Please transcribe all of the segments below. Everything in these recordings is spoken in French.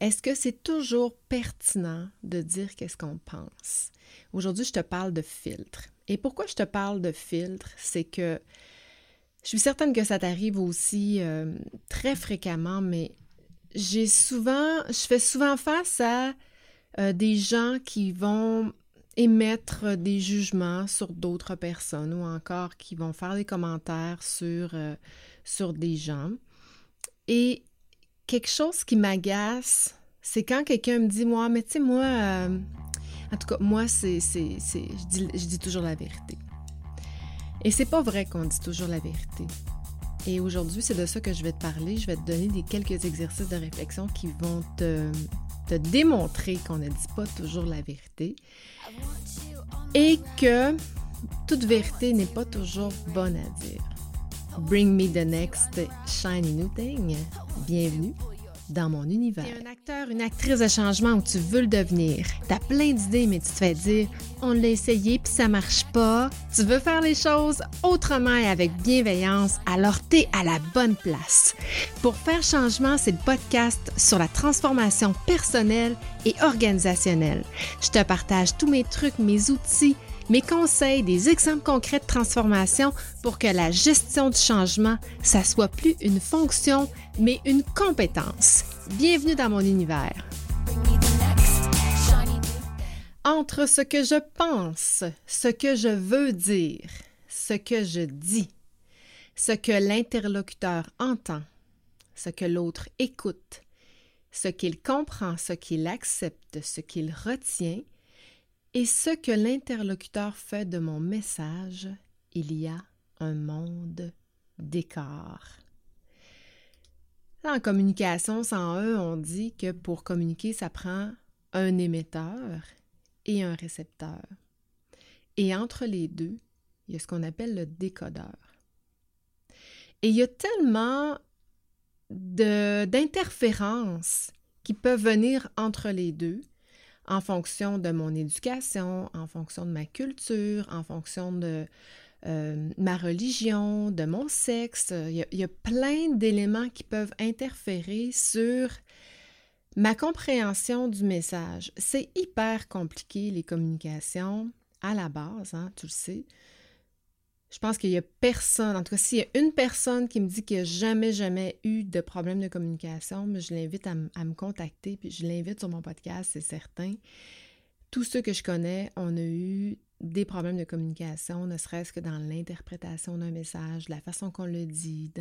est-ce que c'est toujours pertinent de dire qu'est-ce qu'on pense? Aujourd'hui, je te parle de filtre. Et pourquoi je te parle de filtre? C'est que je suis certaine que ça t'arrive aussi euh, très fréquemment, mais j'ai souvent, je fais souvent face à euh, des gens qui vont émettre des jugements sur d'autres personnes ou encore qui vont faire des commentaires sur, euh, sur des gens. Et quelque chose qui m'agace, c'est quand quelqu'un me dit, moi, mais tu sais, moi, euh, en tout cas, moi, c'est, je, dis, je dis toujours la vérité. Et c'est pas vrai qu'on dit toujours la vérité. Et aujourd'hui, c'est de ça que je vais te parler. Je vais te donner des quelques exercices de réflexion qui vont te, te démontrer qu'on ne dit pas toujours la vérité et que toute vérité n'est pas toujours bonne à dire. Bring me the next shiny new thing. Bienvenue dans mon univers. Tu es un acteur, une actrice de changement où tu veux le devenir. Tu as plein d'idées, mais tu te fais dire on l'a essayé puis ça marche pas. Tu veux faire les choses autrement et avec bienveillance, alors tu es à la bonne place. Pour faire changement, c'est le podcast sur la transformation personnelle et organisationnelle. Je te partage tous mes trucs, mes outils mes conseils, des exemples concrets de transformation pour que la gestion du changement, ça soit plus une fonction, mais une compétence. Bienvenue dans mon univers. Entre ce que je pense, ce que je veux dire, ce que je dis, ce que l'interlocuteur entend, ce que l'autre écoute, ce qu'il comprend, ce qu'il accepte, ce qu'il retient, et ce que l'interlocuteur fait de mon message, il y a un monde d'écart. En communication sans E, on dit que pour communiquer, ça prend un émetteur et un récepteur. Et entre les deux, il y a ce qu'on appelle le décodeur. Et il y a tellement d'interférences qui peuvent venir entre les deux en fonction de mon éducation, en fonction de ma culture, en fonction de euh, ma religion, de mon sexe. Il y a, plein d'éléments qui peuvent interférer sur ma compréhension du message. C'est hyper compliqué, les communications, à la base, hein, tu le sais. Je pense qu'il n'y a personne, en tout cas, s'il y a une personne qui me dit qu'il n'a jamais, jamais eu de problème de communication, je l'invite à, me contacter, puis je l'invite sur mon podcast, c'est certain. Tous ceux que je connais, on a eu des problèmes de communication, ne serait-ce que dans l'interprétation d'un message, la façon qu'on le dit,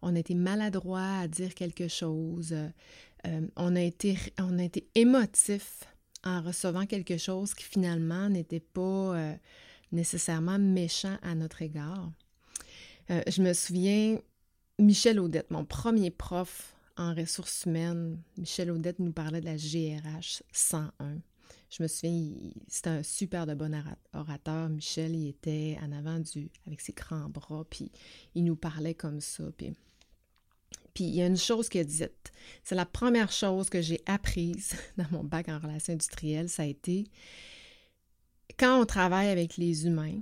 on a été maladroit à dire quelque chose, euh, on, a été, on a été émotif en recevant quelque chose qui finalement n'était pas... Euh, nécessairement méchant à notre égard. Euh, je me souviens, Michel Audette, mon premier prof en ressources humaines, Michel Audette nous parlait de la GRH 101. Je me souviens, c'était un super de bon orateur. Michel, il était en avant du, avec ses grands bras, puis il nous parlait comme ça. Puis, puis il y a une chose qu'il a dite. C'est la première chose que j'ai apprise dans mon bac en relations industrielles, ça a été quand on travaille avec les humains,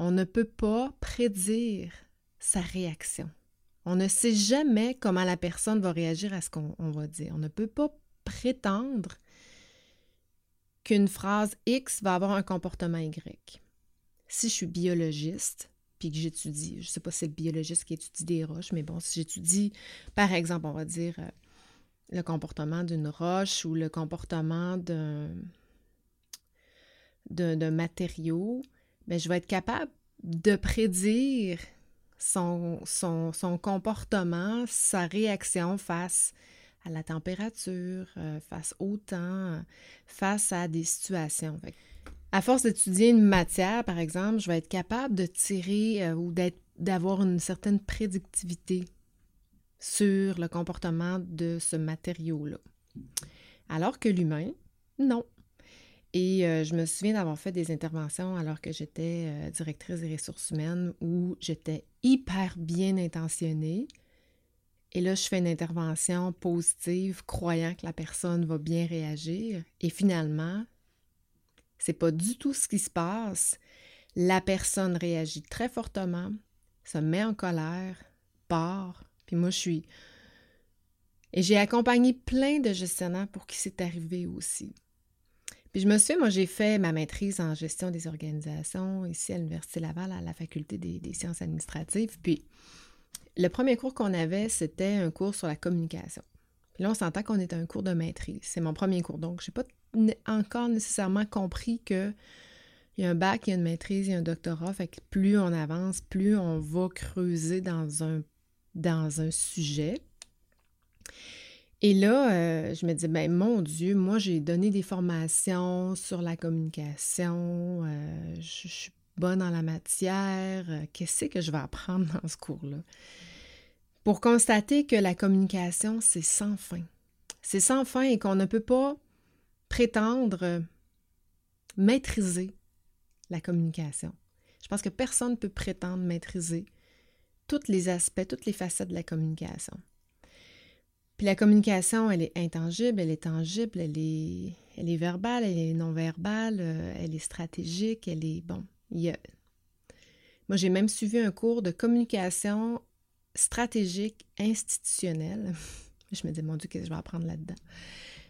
on ne peut pas prédire sa réaction. On ne sait jamais comment la personne va réagir à ce qu'on va dire. On ne peut pas prétendre qu'une phrase X va avoir un comportement Y. Si je suis biologiste, puis que j'étudie, je ne sais pas si c'est le biologiste qui étudie des roches, mais bon, si j'étudie, par exemple, on va dire euh, le comportement d'une roche ou le comportement d'un d'un matériau, ben, je vais être capable de prédire son, son, comportement, sa réaction face à la température, euh, face au temps, face à des situations. à force d'étudier une matière, par exemple, je vais être capable de tirer euh, ou d'avoir une certaine prédictivité sur le comportement de ce matériau-là. Alors que l'humain, non. Et euh, je me souviens d'avoir fait des interventions alors que j'étais euh, directrice des ressources humaines où j'étais hyper bien intentionnée. Et là, je fais une intervention positive, croyant que la personne va bien réagir. Et finalement, c'est pas du tout ce qui se passe. La personne réagit très fortement, se met en colère, part. Puis moi, je suis Et j'ai accompagné plein de gestionnaires pour qui c'est arrivé aussi. Puis je me suis, moi j'ai fait ma maîtrise en gestion des organisations ici à l'Université Laval, à la faculté des, sciences administratives. Puis le premier cours qu'on avait, c'était un cours sur la communication. Puis là, on s'entend qu'on est un cours de maîtrise. C'est mon premier cours. Donc, je n'ai pas encore nécessairement compris que il y a un bac, il y a une maîtrise, il y a un doctorat. Fait que plus on avance, plus on va creuser dans un, dans un sujet. Et là, euh, je me dis, ben mon Dieu, moi j'ai donné des formations sur la communication, euh, je, suis bonne dans la matière, euh, qu'est-ce que je vais apprendre dans ce cours-là? Pour constater que la communication, c'est sans fin. C'est sans fin et qu'on ne peut pas prétendre maîtriser la communication. Je pense que personne ne peut prétendre maîtriser tous les aspects, toutes les facettes de la communication. Puis la communication, elle est intangible, elle est tangible, elle est, elle est verbale, elle est non verbale, euh, elle est stratégique, elle est bon. Moi, j'ai même suivi un cours de communication stratégique institutionnelle. je me disais, mon Dieu, qu'est-ce que je vais apprendre là-dedans?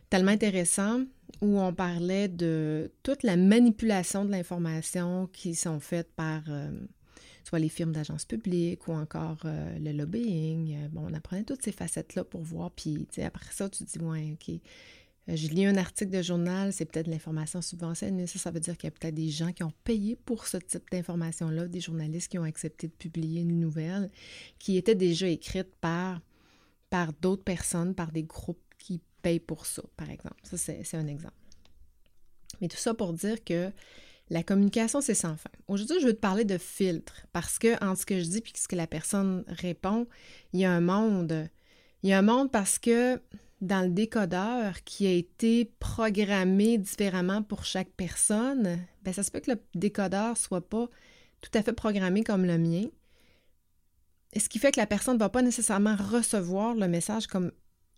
Tellement intéressant, où on parlait de toute la manipulation de l'information qui sont faites par euh, soit les firmes d'agences publiques ou encore euh, le lobbying. Euh, bon, on apprenait toutes ces facettes-là pour voir. Puis, après ça, tu te dis, ouais, OK, euh, j'ai lu un article de journal, c'est peut-être l'information subventionnée. Ça, ça veut dire qu'il y a peut-être des gens qui ont payé pour ce type d'information-là, des journalistes qui ont accepté de publier une nouvelle qui était déjà écrite par, par d'autres personnes, par des groupes qui payent pour ça, par exemple. Ça, c'est un exemple. Mais tout ça pour dire que la communication, c'est sans fin. Aujourd'hui, je veux te parler de filtre parce que entre ce que je dis et ce que la personne répond, il y a un monde. Il y a un monde parce que dans le décodeur qui a été programmé différemment pour chaque personne, ben ça se peut que le décodeur soit pas tout à fait programmé comme le mien. Ce qui fait que la personne ne va pas nécessairement recevoir le message comme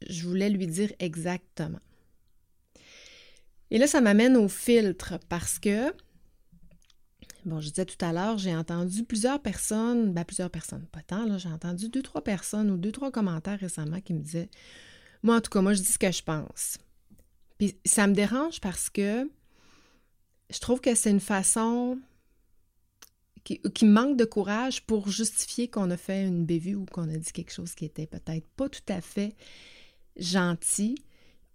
je voulais lui dire exactement. Et là, ça m'amène au filtre parce que Bon, je disais tout à l'heure, j'ai entendu plusieurs personnes, ben plusieurs personnes, pas tant, là, j'ai entendu deux, trois personnes ou deux, trois commentaires récemment qui me disaient Moi, en tout cas, moi, je dis ce que je pense. Puis ça me dérange parce que je trouve que c'est une façon qui, qui, manque de courage pour justifier qu'on a fait une bévue ou qu'on a dit quelque chose qui était peut-être pas tout à fait gentil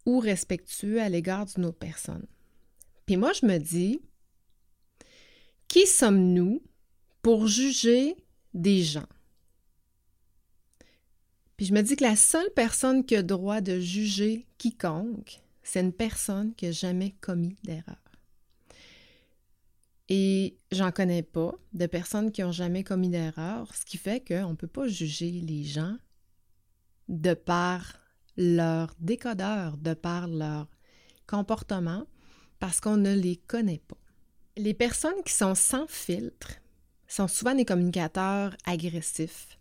ou respectueux à l'égard d'une autre personne. Puis moi, je me dis, qui sommes-nous pour juger des gens? Puis je me dis que la seule personne qui a droit de juger quiconque, c'est une personne qui n'a jamais commis d'erreur. Et j'en connais pas de personnes qui n'ont jamais commis d'erreur, ce qui fait qu'on ne peut pas juger les gens de par leur décodeur, de par leur comportement, parce qu'on ne les connaît pas. Les personnes qui sont sans filtre sont souvent des communicateurs agressifs.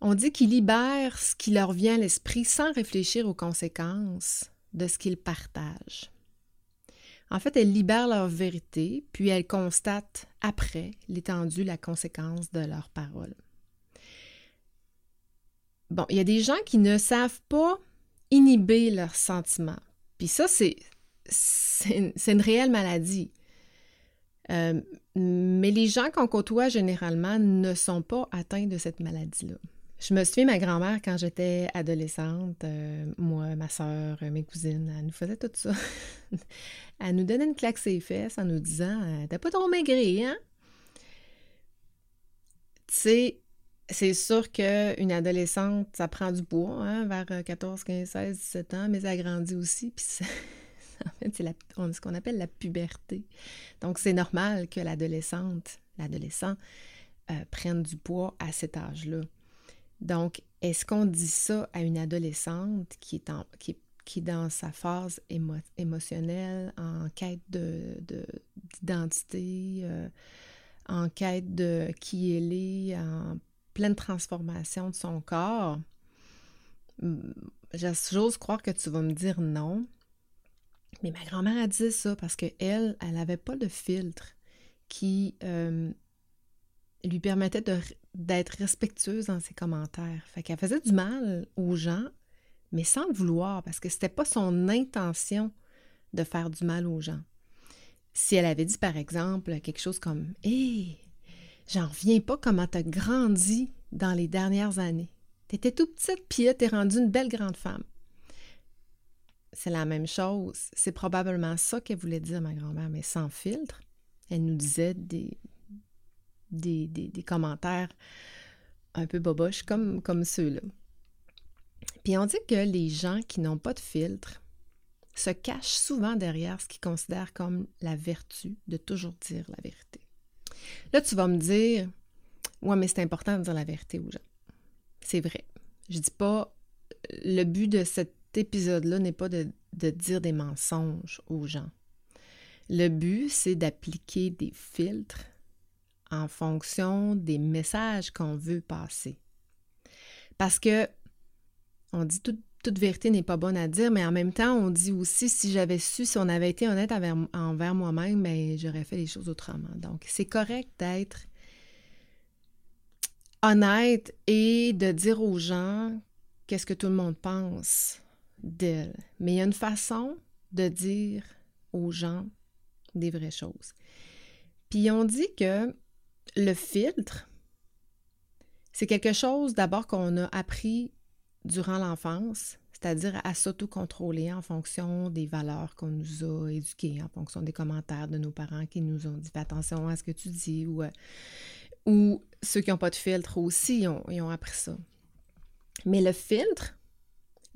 On dit qu'ils libèrent ce qui leur vient à l'esprit sans réfléchir aux conséquences de ce qu'ils partagent. En fait, elles libèrent leur vérité, puis elles constatent après l'étendue, la conséquence de leurs paroles. Bon, il y a des gens qui ne savent pas inhiber leurs sentiments. Puis ça, c'est, c'est une réelle maladie. Euh, mais les gens qu'on côtoie généralement ne sont pas atteints de cette maladie-là. Je me souviens, ma grand-mère, quand j'étais adolescente, euh, moi, ma soeur, mes cousines, elle nous faisait tout ça. elle nous donnait une claque ses fesses en nous disant euh, T'as pas trop maigri, hein? Tu sais, c'est sûr qu'une adolescente, ça prend du poids, hein, vers 14, 15, 16, 17 ans, mais ça grandit aussi, puis en fait, c'est ce qu'on appelle la puberté. Donc, c'est normal que l'adolescente, l'adolescent, euh, prenne du poids à cet âge-là. Donc, est-ce qu'on dit ça à une adolescente qui est, dans sa phase émotionnelle, en quête d'identité, de, euh, en quête de qui elle est, en pleine transformation de son corps? J'ose croire que tu vas me dire non, mais ma grand-mère a dit ça parce qu'elle, elle n'avait pas de filtre qui euh, lui permettait d'être respectueuse dans ses commentaires. Fait qu'elle faisait du mal aux gens, mais sans le vouloir, parce que c'était pas son intention de faire du mal aux gens. Si elle avait dit, par exemple, quelque chose comme Hé, j'en reviens pas comment t'as grandi dans les dernières années. T'étais tout petite, puis là, t'es rendue une belle grande femme. C'est la même chose. C'est probablement ça qu'elle voulait dire, ma grand-mère, mais sans filtre. Elle nous disait des, des, des, commentaires un peu boboches comme, comme ceux-là. Puis on dit que les gens qui n'ont pas de filtre se cachent souvent derrière ce qu'ils considèrent comme la vertu de toujours dire la vérité. Là, tu vas me dire, ouais, mais c'est important de dire la vérité aux gens. C'est vrai. Je dis pas, le but de cet épisode-là n'est pas de, dire des mensonges aux gens. Le but, c'est d'appliquer des filtres en fonction des messages qu'on veut passer. Parce que on dit toute, toute vérité n'est pas bonne à dire, mais en même temps, on dit aussi si j'avais su, si on avait été honnête envers, moi-même, mais ben, j'aurais fait les choses autrement. Donc, c'est correct d'être honnête et de dire aux gens qu'est-ce que tout le monde pense d'elle. Mais il y a une façon de dire aux gens des vraies choses. Puis on dit que le filtre, c'est quelque chose d'abord qu'on a appris durant l'enfance, c'est-à-dire à, s'auto-contrôler en fonction des valeurs qu'on nous a éduquées, en fonction des commentaires de nos parents qui nous ont dit attention à ce que tu dis ou, euh, ou ceux qui n'ont pas de filtre aussi, ont, ils ont appris ça. Mais le filtre,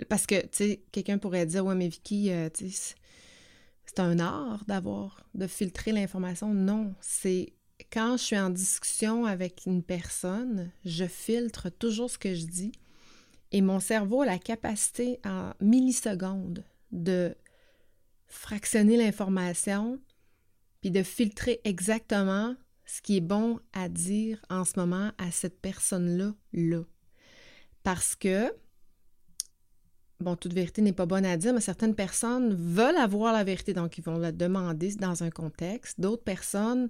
parce que, tu sais, quelqu'un pourrait dire, ouais, mais Vicky, euh, tu c'est un art d'avoir, de filtrer l'information. Non, c'est quand je suis en discussion avec une personne, je filtre toujours ce que je dis et mon cerveau a la capacité en millisecondes de fractionner l'information puis de filtrer exactement ce qui est bon à dire en ce moment à cette personne-là, là. Parce que bon, toute vérité n'est pas bonne à dire, mais certaines personnes veulent avoir la vérité, donc ils vont la demander dans un contexte. D'autres personnes,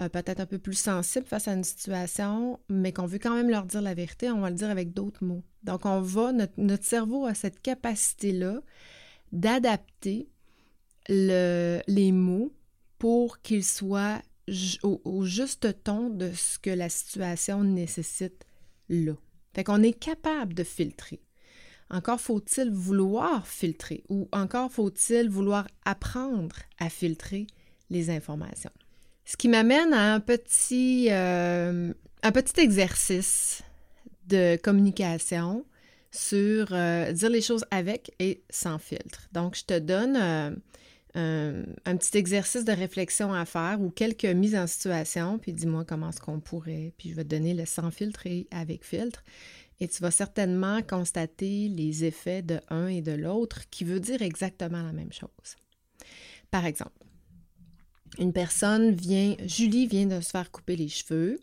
euh, peut-être un peu plus sensibles face à une situation, mais qu'on veut quand même leur dire la vérité, on va le dire avec d'autres mots. Donc, on va, notre, cerveau a cette capacité-là d'adapter les mots pour qu'ils soient au, juste ton de ce que la situation nécessite là. Fait qu'on est capable de filtrer. Encore faut-il vouloir filtrer ou encore faut-il vouloir apprendre à filtrer les informations. Ce qui m'amène à un petit, euh, un petit exercice de communication sur euh, dire les choses avec et sans filtre. Donc, je te donne euh, un, petit exercice de réflexion à faire ou quelques mises en situation, puis dis-moi comment est-ce qu'on pourrait, puis je vais te donner le sans filtre et avec filtre et tu vas certainement constater les effets de un et de l'autre qui veut dire exactement la même chose. Par exemple, une personne vient, Julie vient de se faire couper les cheveux,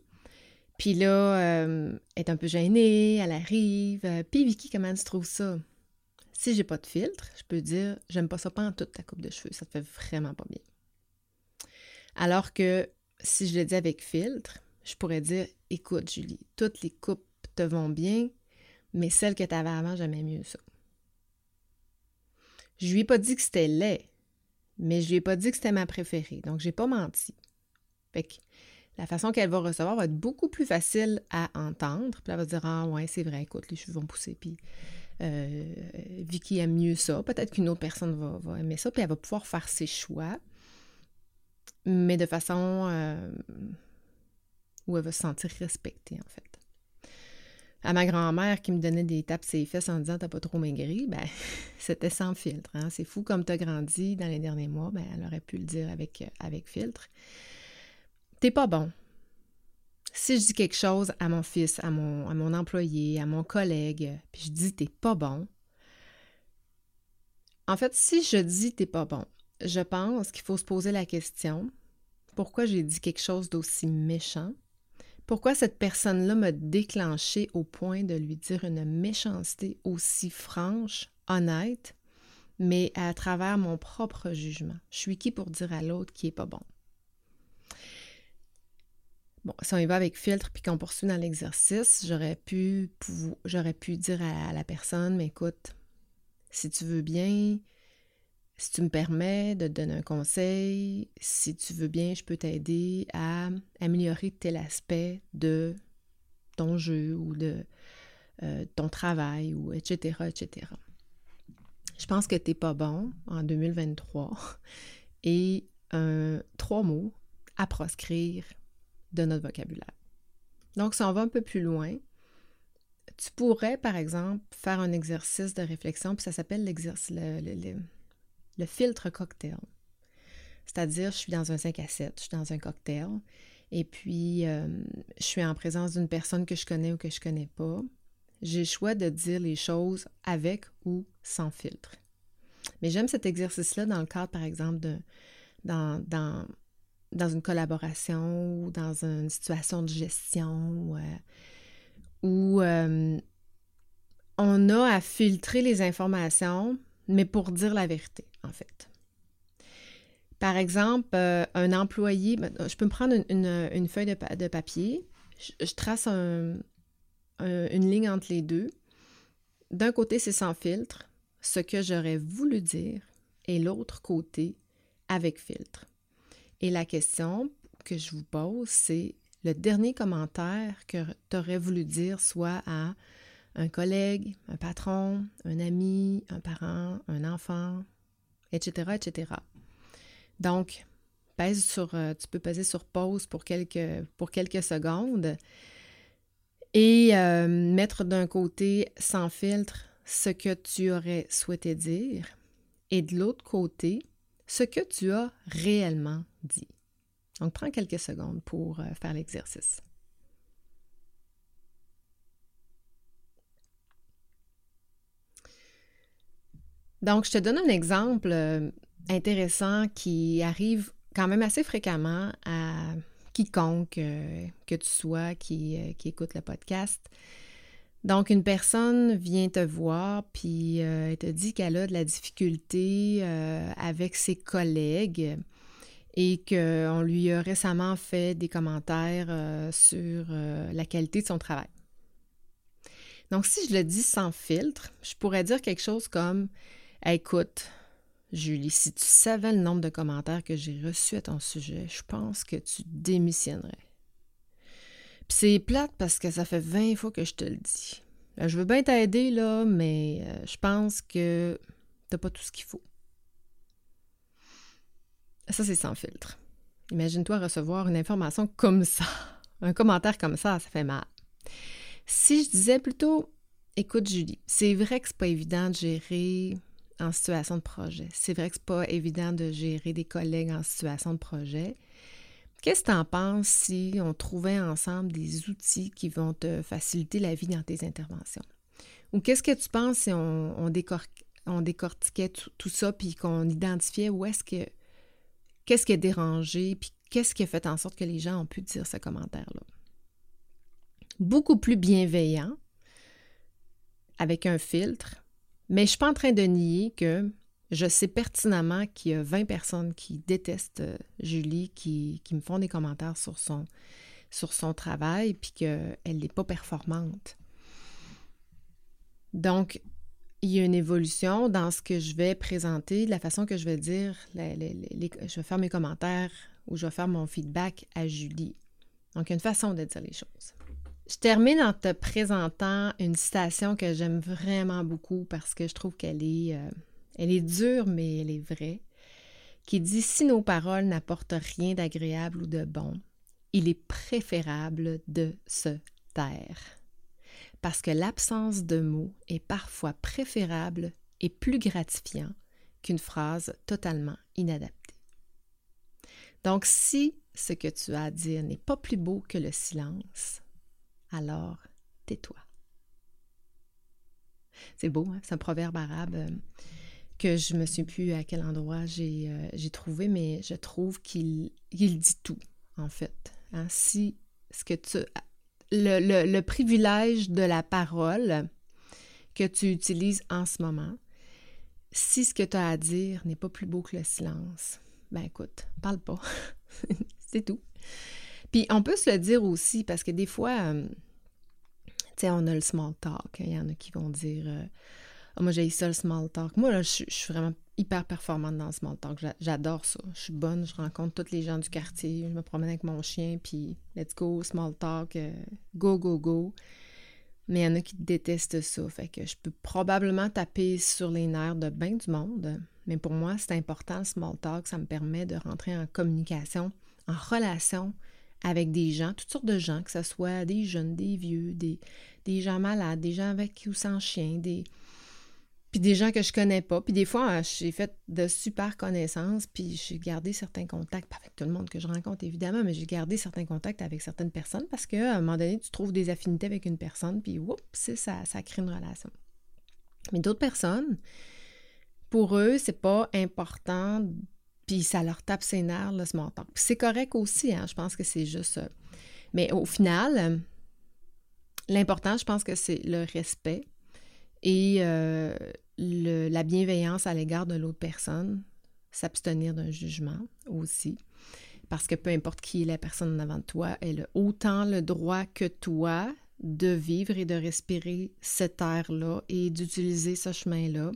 puis là, euh, est un peu gênée, elle arrive, euh, puis Vicky, comment tu trouves ça? Si j'ai pas de filtre, je peux dire, j'aime pas ça pas en toute ta coupe de cheveux, ça te fait vraiment pas bien. Alors que si je le dis avec filtre, je pourrais dire, écoute Julie, toutes les coupes te vont bien, mais celle que tu avais avant, j'aimais mieux ça. Je lui ai pas dit que c'était laid, mais je lui ai pas dit que c'était ma préférée. Donc, j'ai pas menti. Fait que la façon qu'elle va recevoir va être beaucoup plus facile à entendre. Puis elle va dire Ah, ouais, c'est vrai, écoute, les cheveux vont pousser. Puis euh, Vicky aime mieux ça. Peut-être qu'une autre personne va, aimer ça. Puis elle va pouvoir faire ses choix, mais de façon euh, où elle va se sentir respectée, en fait à ma grand-mère qui me donnait des tapes ses fesses en disant T'as pas trop maigri, ben, c'était sans filtre. Hein. C'est fou comme t'as grandi dans les derniers mois, ben, elle aurait pu le dire avec, euh, avec filtre. T'es pas bon. Si je dis quelque chose à mon fils, à mon, à mon employé, à mon collègue, puis je dis T'es pas bon, en fait, si je dis T'es pas bon, je pense qu'il faut se poser la question pourquoi j'ai dit quelque chose d'aussi méchant pourquoi cette personne-là m'a déclenché au point de lui dire une méchanceté aussi franche, honnête, mais à travers mon propre jugement? Je suis qui pour dire à l'autre qui est pas bon? Bon, si on y va avec filtre puis qu'on poursuit dans l'exercice, j'aurais pu, j'aurais pu dire à la personne, mais écoute, si tu veux bien, si tu me permets de te donner un conseil, si tu veux bien, je peux t'aider à améliorer tel aspect de ton jeu ou de euh, ton travail, ou etc., etc. Je pense que tu n'es pas bon en 2023 et trois mots à proscrire de notre vocabulaire. Donc, si on va un peu plus loin, tu pourrais, par exemple, faire un exercice de réflexion, puis ça s'appelle l'exercice, le, filtre cocktail. C'est-à-dire, je suis dans un 5 à 7, je suis dans un cocktail, et puis euh, je suis en présence d'une personne que je connais ou que je connais pas. J'ai le choix de dire les choses avec ou sans filtre. Mais j'aime cet exercice-là dans le cadre, par exemple, de, dans, dans, dans une collaboration ou dans une situation de gestion euh, où euh, on a à filtrer les informations, mais pour dire la vérité, en fait. Par exemple, euh, un employé, ben, je peux me prendre une, feuille de, papier, je, trace une ligne entre les deux. D'un côté, c'est sans filtre, ce que j'aurais voulu dire, et l'autre côté, avec filtre. Et la question que je vous pose, c'est le dernier commentaire que tu aurais voulu dire soit à un collègue, un patron, un ami, un parent, un enfant, etc., etc. Donc, pèse sur, euh, tu peux peser sur pause pour quelques, pour quelques secondes et euh, mettre d'un côté sans filtre ce que tu aurais souhaité dire et de l'autre côté ce que tu as réellement dit. Donc, prends quelques secondes pour euh, faire l'exercice. Donc, je te donne un exemple euh, intéressant qui arrive quand même assez fréquemment à quiconque euh, que tu sois qui, qui écoute le podcast. Donc, une personne vient te voir, puis euh, elle te dit qu'elle a de la difficulté euh, avec ses collègues et qu'on lui a récemment fait des commentaires euh, sur la qualité de son travail. Donc, si je le dis sans filtre, je pourrais dire quelque chose comme Écoute, Julie, si tu savais le nombre de commentaires que j'ai reçus à ton sujet, je pense que tu démissionnerais. Puis c'est plate parce que ça fait 20 fois que je te le dis. Euh, je veux bien t'aider, là, mais euh, je pense que t'as pas tout ce qu'il faut. Ça, c'est sans filtre. Imagine-toi recevoir une information comme ça. Un commentaire comme ça, ça fait mal. Si je disais plutôt, écoute Julie, c'est vrai que c'est pas évident de gérer en situation de projet. C'est vrai que c'est pas évident de gérer des collègues en situation de projet. Qu'est-ce que tu en penses si on trouvait ensemble des outils qui vont te faciliter la vie dans tes interventions? Ou qu'est-ce que tu penses si on, décortiquait tout, ça puis qu'on identifiait où est-ce que qu'est-ce qui a dérangé puis qu'est-ce qui a fait en sorte que les gens ont pu dire ce commentaire-là? Beaucoup plus bienveillant, avec un filtre, mais je ne suis pas en train de nier que je sais pertinemment qu'il y a 20 personnes qui détestent euh, Julie, qui, me font des commentaires sur son, sur son travail, puis qu'elle n'est pas performante. Donc, il y a une évolution dans ce que je vais présenter, la façon que je vais dire, je vais faire mes commentaires ou je vais faire mon feedback à Julie. Donc, il y a une façon de dire les choses. Je termine en te présentant une citation que j'aime vraiment beaucoup parce que je trouve qu'elle est, euh, elle est dure, mais elle est vraie, qui dit Si nos paroles n'apportent rien d'agréable ou de bon, il est préférable de se taire. Parce que l'absence de mots est parfois préférable et plus gratifiant qu'une phrase totalement inadaptée. Donc, si ce que tu as à dire n'est pas plus beau que le silence, alors tais-toi. C'est beau, hein? c'est un proverbe arabe. Euh, que je me souviens plus à quel endroit j'ai euh, trouvé, mais je trouve qu'il dit tout, en fait. Hein. Si ce que tu. Le, le, privilège de la parole que tu utilises en ce moment, si ce que tu as à dire n'est pas plus beau que le silence, ben écoute, parle pas. C'est tout. Puis on peut se le dire aussi parce que des fois, euh, tu sais, on a le small talk. Il y en a qui vont dire. Euh, Ah, moi, j'ai ça le small talk. Moi, là, je, suis vraiment hyper performante dans le small talk. J'adore ça. Je suis bonne, je rencontre tous les gens du quartier, je me promène avec mon chien, puis let's go, small talk, euh, go, go, go. Mais il y en a qui détestent ça. Fait que je peux probablement taper sur les nerfs de bien du monde. Mais pour moi, c'est important le small talk. Ça me permet de rentrer en communication, en relation avec des gens, toutes sortes de gens, que ce soit des jeunes, des vieux, des, des gens malades, des gens avec ou sans chien, des, puis des gens que je connais pas. Puis des fois, j'ai fait de super connaissances, puis j'ai gardé certains contacts, pas avec tout le monde que je rencontre évidemment, mais j'ai gardé certains contacts avec certaines personnes parce qu'à un moment donné, tu trouves des affinités avec une personne, puis oups, ça, ça crée une relation. Mais d'autres personnes, pour eux, c'est pas important, puis ça leur tape ses nerfs, le small talk. Puis c'est correct aussi, hein, je pense que c'est juste ça. Mais au final, l'important, je pense que c'est le respect et euh, la bienveillance à l'égard de l'autre personne, s'abstenir d'un jugement aussi. Parce que peu importe qui est la personne avant de toi, elle a autant le droit que toi de vivre et de respirer cette air-là et d'utiliser ce chemin-là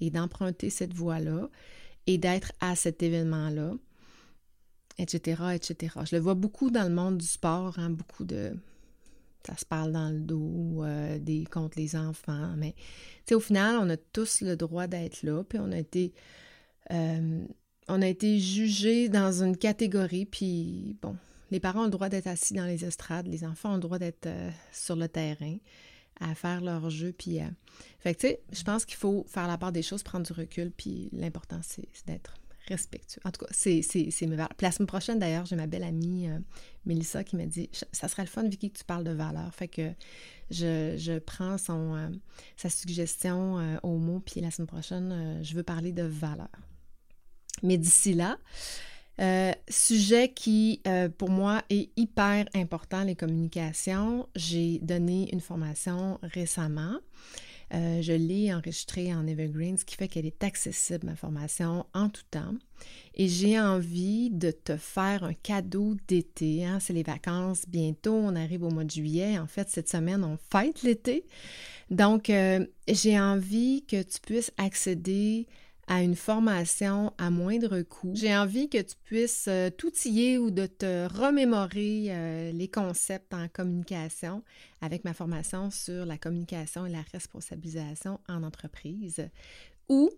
et d'emprunter cette voie-là et d'être à cet événement-là, etc.. Je le vois beaucoup dans le monde du sport, hein, beaucoup de ça se parle dans le dos, euh, des contre les enfants. Mais au final, on a tous le droit d'être là, puis on a été. Euh, on a été jugés dans une catégorie, puis bon, les parents ont le droit d'être assis dans les estrades, les enfants ont le droit d'être euh, sur le terrain, à faire leur jeu, puis... Fait que, tu sais, je pense qu'il faut faire la part des choses, prendre du recul, puis l'important, c'est d'être respectueux. En tout cas, c'est mes valeurs. la semaine prochaine, d'ailleurs, j'ai ma belle amie euh, Mélissa qui m'a dit Ça serait le fun, Vicky, que tu parles de valeurs. Fait que je, prends son, euh, sa suggestion euh, au mot, puis la semaine prochaine, je veux parler de valeurs. Mais d'ici là, sujet qui, pour moi, est hyper important, les communications. J'ai donné une formation récemment. Euh, je l'ai enregistrée en Evergreen, ce qui fait qu'elle est accessible, ma formation, en tout temps. Et j'ai envie de te faire un cadeau d'été. Hein. C'est les vacances bientôt, on arrive au mois de juillet. En fait, cette semaine, on fête l'été. Donc, euh, j'ai envie que tu puisses accéder à une formation à moindre coût. J'ai envie que tu puisses euh, t'outiller ou de te remémorer euh, les concepts en communication avec ma formation sur la communication et la responsabilisation en entreprise, où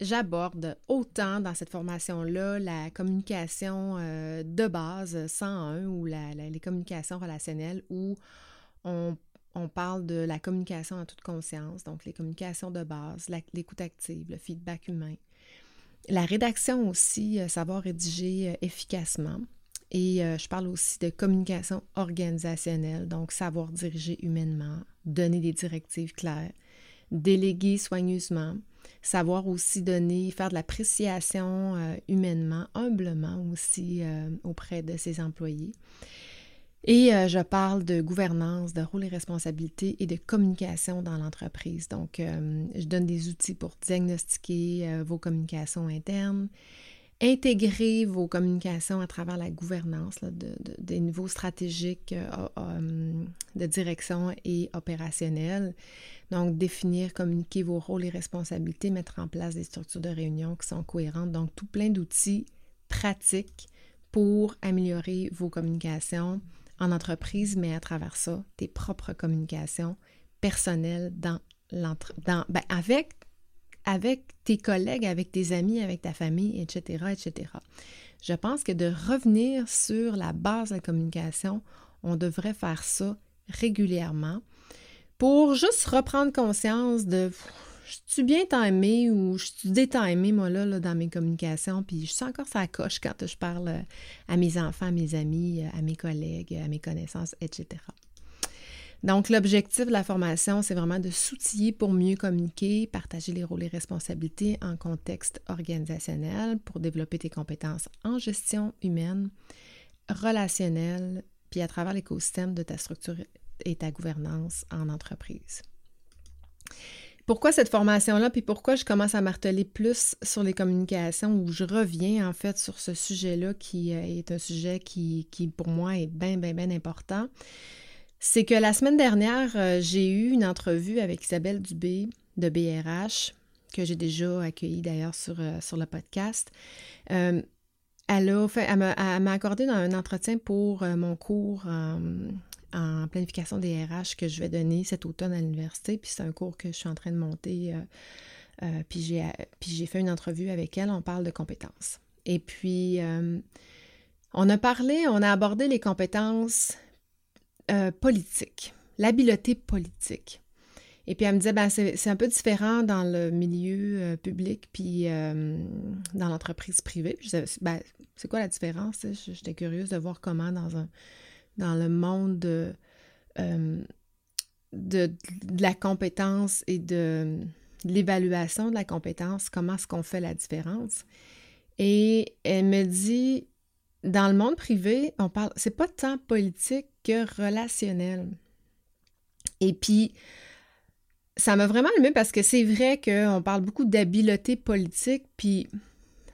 j'aborde autant dans cette formation-là la communication euh, de base 101 ou les communications relationnelles où on on parle de la communication en toute conscience, donc les communications de base, l'écoute active, le feedback humain. La rédaction aussi, euh, savoir rédiger euh, efficacement. Et euh, je parle aussi de communication organisationnelle, donc savoir diriger humainement, donner des directives claires, déléguer soigneusement, savoir aussi donner, faire de l'appréciation humainement, humblement aussi auprès de ses employés. Et euh, je parle de gouvernance, de rôle et responsabilité et de communication dans l'entreprise. Donc, euh, je donne des outils pour diagnostiquer euh, vos communications internes, intégrer vos communications à travers la gouvernance des niveaux stratégiques de direction et opérationnels. Donc, définir, communiquer vos rôles et responsabilités, mettre en place des structures de réunion qui sont cohérentes. Donc, tout plein d'outils pratiques pour améliorer vos communications en entreprise, mais à travers ça, tes propres communications personnelles dans dans, ben, avec, avec tes collègues, avec tes amis, avec ta famille, etc., etc. Je pense que de revenir sur la base de la communication, on devrait faire ça régulièrement pour juste reprendre conscience de je suis bien timée ou je suis détimée, moi, là, dans mes communications, puis je suis encore ça coche quand je parle euh, à mes enfants, à mes amis, euh, à mes collègues, à mes connaissances, etc. Donc, l'objectif de la formation, c'est vraiment de s'outiller pour mieux communiquer, partager les rôles et responsabilités en contexte organisationnel pour développer tes compétences en gestion humaine, relationnelle, puis à travers l'écosystème de ta structure et ta gouvernance en entreprise. Pourquoi cette formation-là, puis pourquoi je commence à marteler plus sur les communications, où je reviens en fait sur ce sujet-là qui euh, est un sujet qui, pour moi est bien, bien, bien important. C'est que la semaine dernière, euh, j'ai eu une entrevue avec Isabelle Dubé de BRH, que j'ai déjà accueilli d'ailleurs sur, sur le podcast. elle m'a accordé un entretien pour mon cours en planification des RH que je vais donner cet automne à l'université. Puis c'est un cours que je suis en train de monter. puis j'ai fait une entrevue avec elle. On parle de compétences. Et puis, on a parlé, on a abordé les compétences euh, politiques, l'habileté politique. Et puis elle me disait, ben, c'est un peu différent dans le milieu euh, public puis euh, dans l'entreprise privée. je disais, ben, c'est quoi la différence? J'étais curieuse de voir comment dans, un, dans le monde de, de, la compétence et de, de l'évaluation de la compétence, comment est-ce qu'on fait la différence. Et elle me dit, dans le monde privé, on parle, c'est pas tant politique que relationnel. Et puis, ça m'a vraiment allumé parce que c'est vrai qu'on parle beaucoup d'habileté politique, puis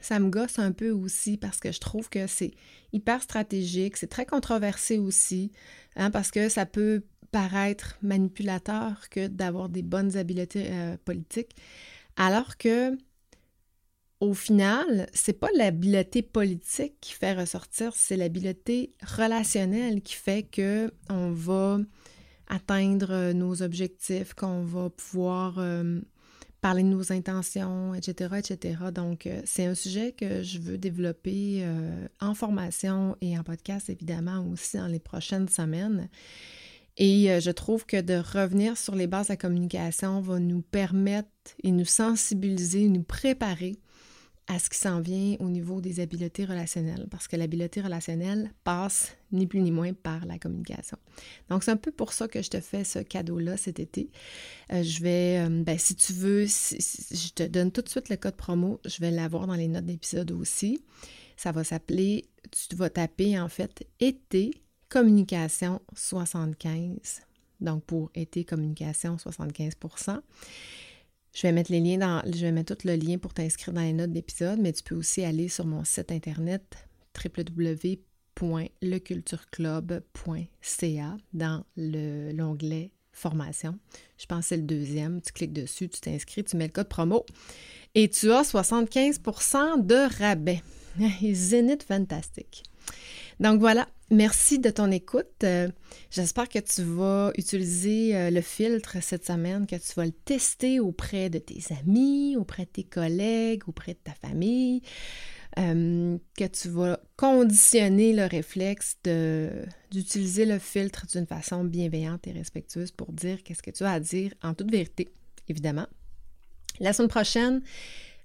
ça me gosse un peu aussi parce que je trouve que c'est hyper stratégique, c'est très controversé aussi, hein, parce que ça peut paraître manipulateur que d'avoir des bonnes habiletés euh, politiques, alors que au final, c'est pas l'habileté politique qui fait ressortir, c'est l'habileté relationnelle qui fait que on va atteindre nos objectifs, qu'on va pouvoir euh, parler de nos intentions, etc., etc. Donc, euh, c'est un sujet que je veux développer euh, en formation et en podcast, évidemment, aussi dans les prochaines semaines. Et je trouve que de revenir sur les bases de la communication va nous permettre et nous sensibiliser, nous préparer à ce qui s'en vient au niveau des habiletés relationnelles, parce que l'habileté relationnelle passe ni plus ni moins par la communication. Donc, c'est un peu pour ça que je te fais ce cadeau-là cet été. Euh, je vais, euh, ben, si tu veux, je te donne tout de suite le code promo, je vais l'avoir dans les notes d'épisode aussi. Ça va s'appeler, tu vas taper en fait été communication 75. Donc, pour été communication 75 je vais mettre les liens tout le lien pour t'inscrire dans les notes d'épisode, mais tu peux aussi aller sur mon site internet www.lecultureclub.ca dans l'onglet formation. Je pense que c'est le deuxième. Tu cliques dessus, tu t'inscris, tu mets le code promo et tu as 75% de rabais. Zénith fantastique. Donc voilà, merci de ton écoute. Euh, j'espère que tu vas utiliser euh, le filtre cette semaine, que tu vas le tester auprès de tes amis, auprès de tes collègues, auprès de ta famille, euh, que tu vas conditionner le réflexe d'utiliser le filtre d'une façon bienveillante et respectueuse pour dire qu'est-ce que tu as à dire en toute vérité, évidemment. La semaine prochaine,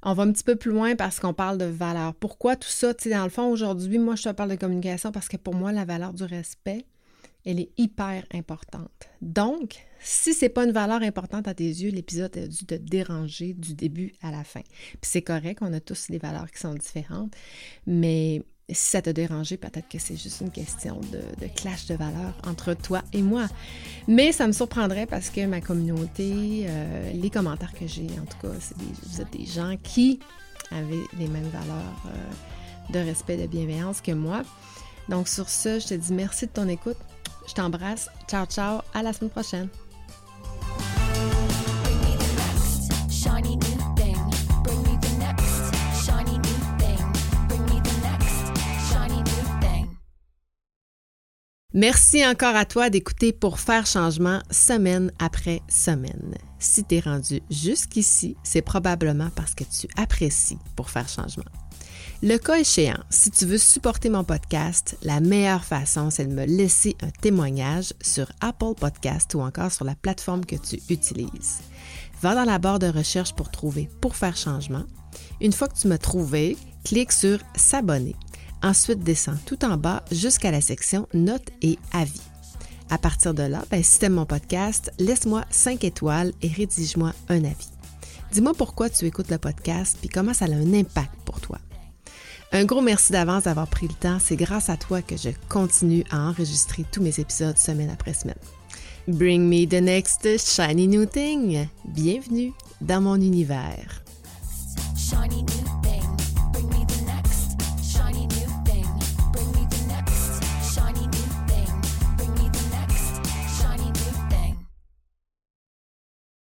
on va un petit peu plus loin parce qu'on parle de valeur. Pourquoi tout ça? Tu sais, dans le fond, aujourd'hui, moi, je te parle de communication parce que pour moi, la valeur du respect, elle est hyper importante. Donc, si c'est pas une valeur importante à tes yeux, l'épisode a dû te déranger du début à la fin. Puis c'est correct, on a tous des valeurs qui sont différentes, mais si ça t'a dérangé, peut-être que c'est juste une question de, clash de valeurs entre toi et moi. Mais ça me surprendrait parce que ma communauté, euh, les commentaires que j'ai, en tout cas, c'est vous êtes des gens qui avaient les mêmes valeurs euh, de respect, de bienveillance que moi. Donc sur ce, je te dis merci de ton écoute. Je t'embrasse. Ciao, ciao. À la semaine prochaine. Merci encore à toi d'écouter pour faire changement semaine après semaine. Si tu es rendu jusqu'ici, c'est probablement parce que tu apprécies pour faire changement. Le cas échéant, si tu veux supporter mon podcast, la meilleure façon, c'est de me laisser un témoignage sur Apple Podcast ou encore sur la plateforme que tu utilises. Va dans la barre de recherche pour trouver Pour faire changement. Une fois que tu m'as trouvé, clique sur S'abonner Ensuite, descends tout en bas jusqu'à la section Notes et avis. À partir de là, ben, si tu aimes mon podcast, laisse-moi 5 étoiles et rédige-moi un avis. Dis-moi pourquoi tu écoutes le podcast puis comment ça a un impact pour toi. Un gros merci d'avance d'avoir pris le temps. C'est grâce à toi que je continue à enregistrer tous mes épisodes semaine après semaine. Bring me the next shiny new thing. Bienvenue dans mon univers.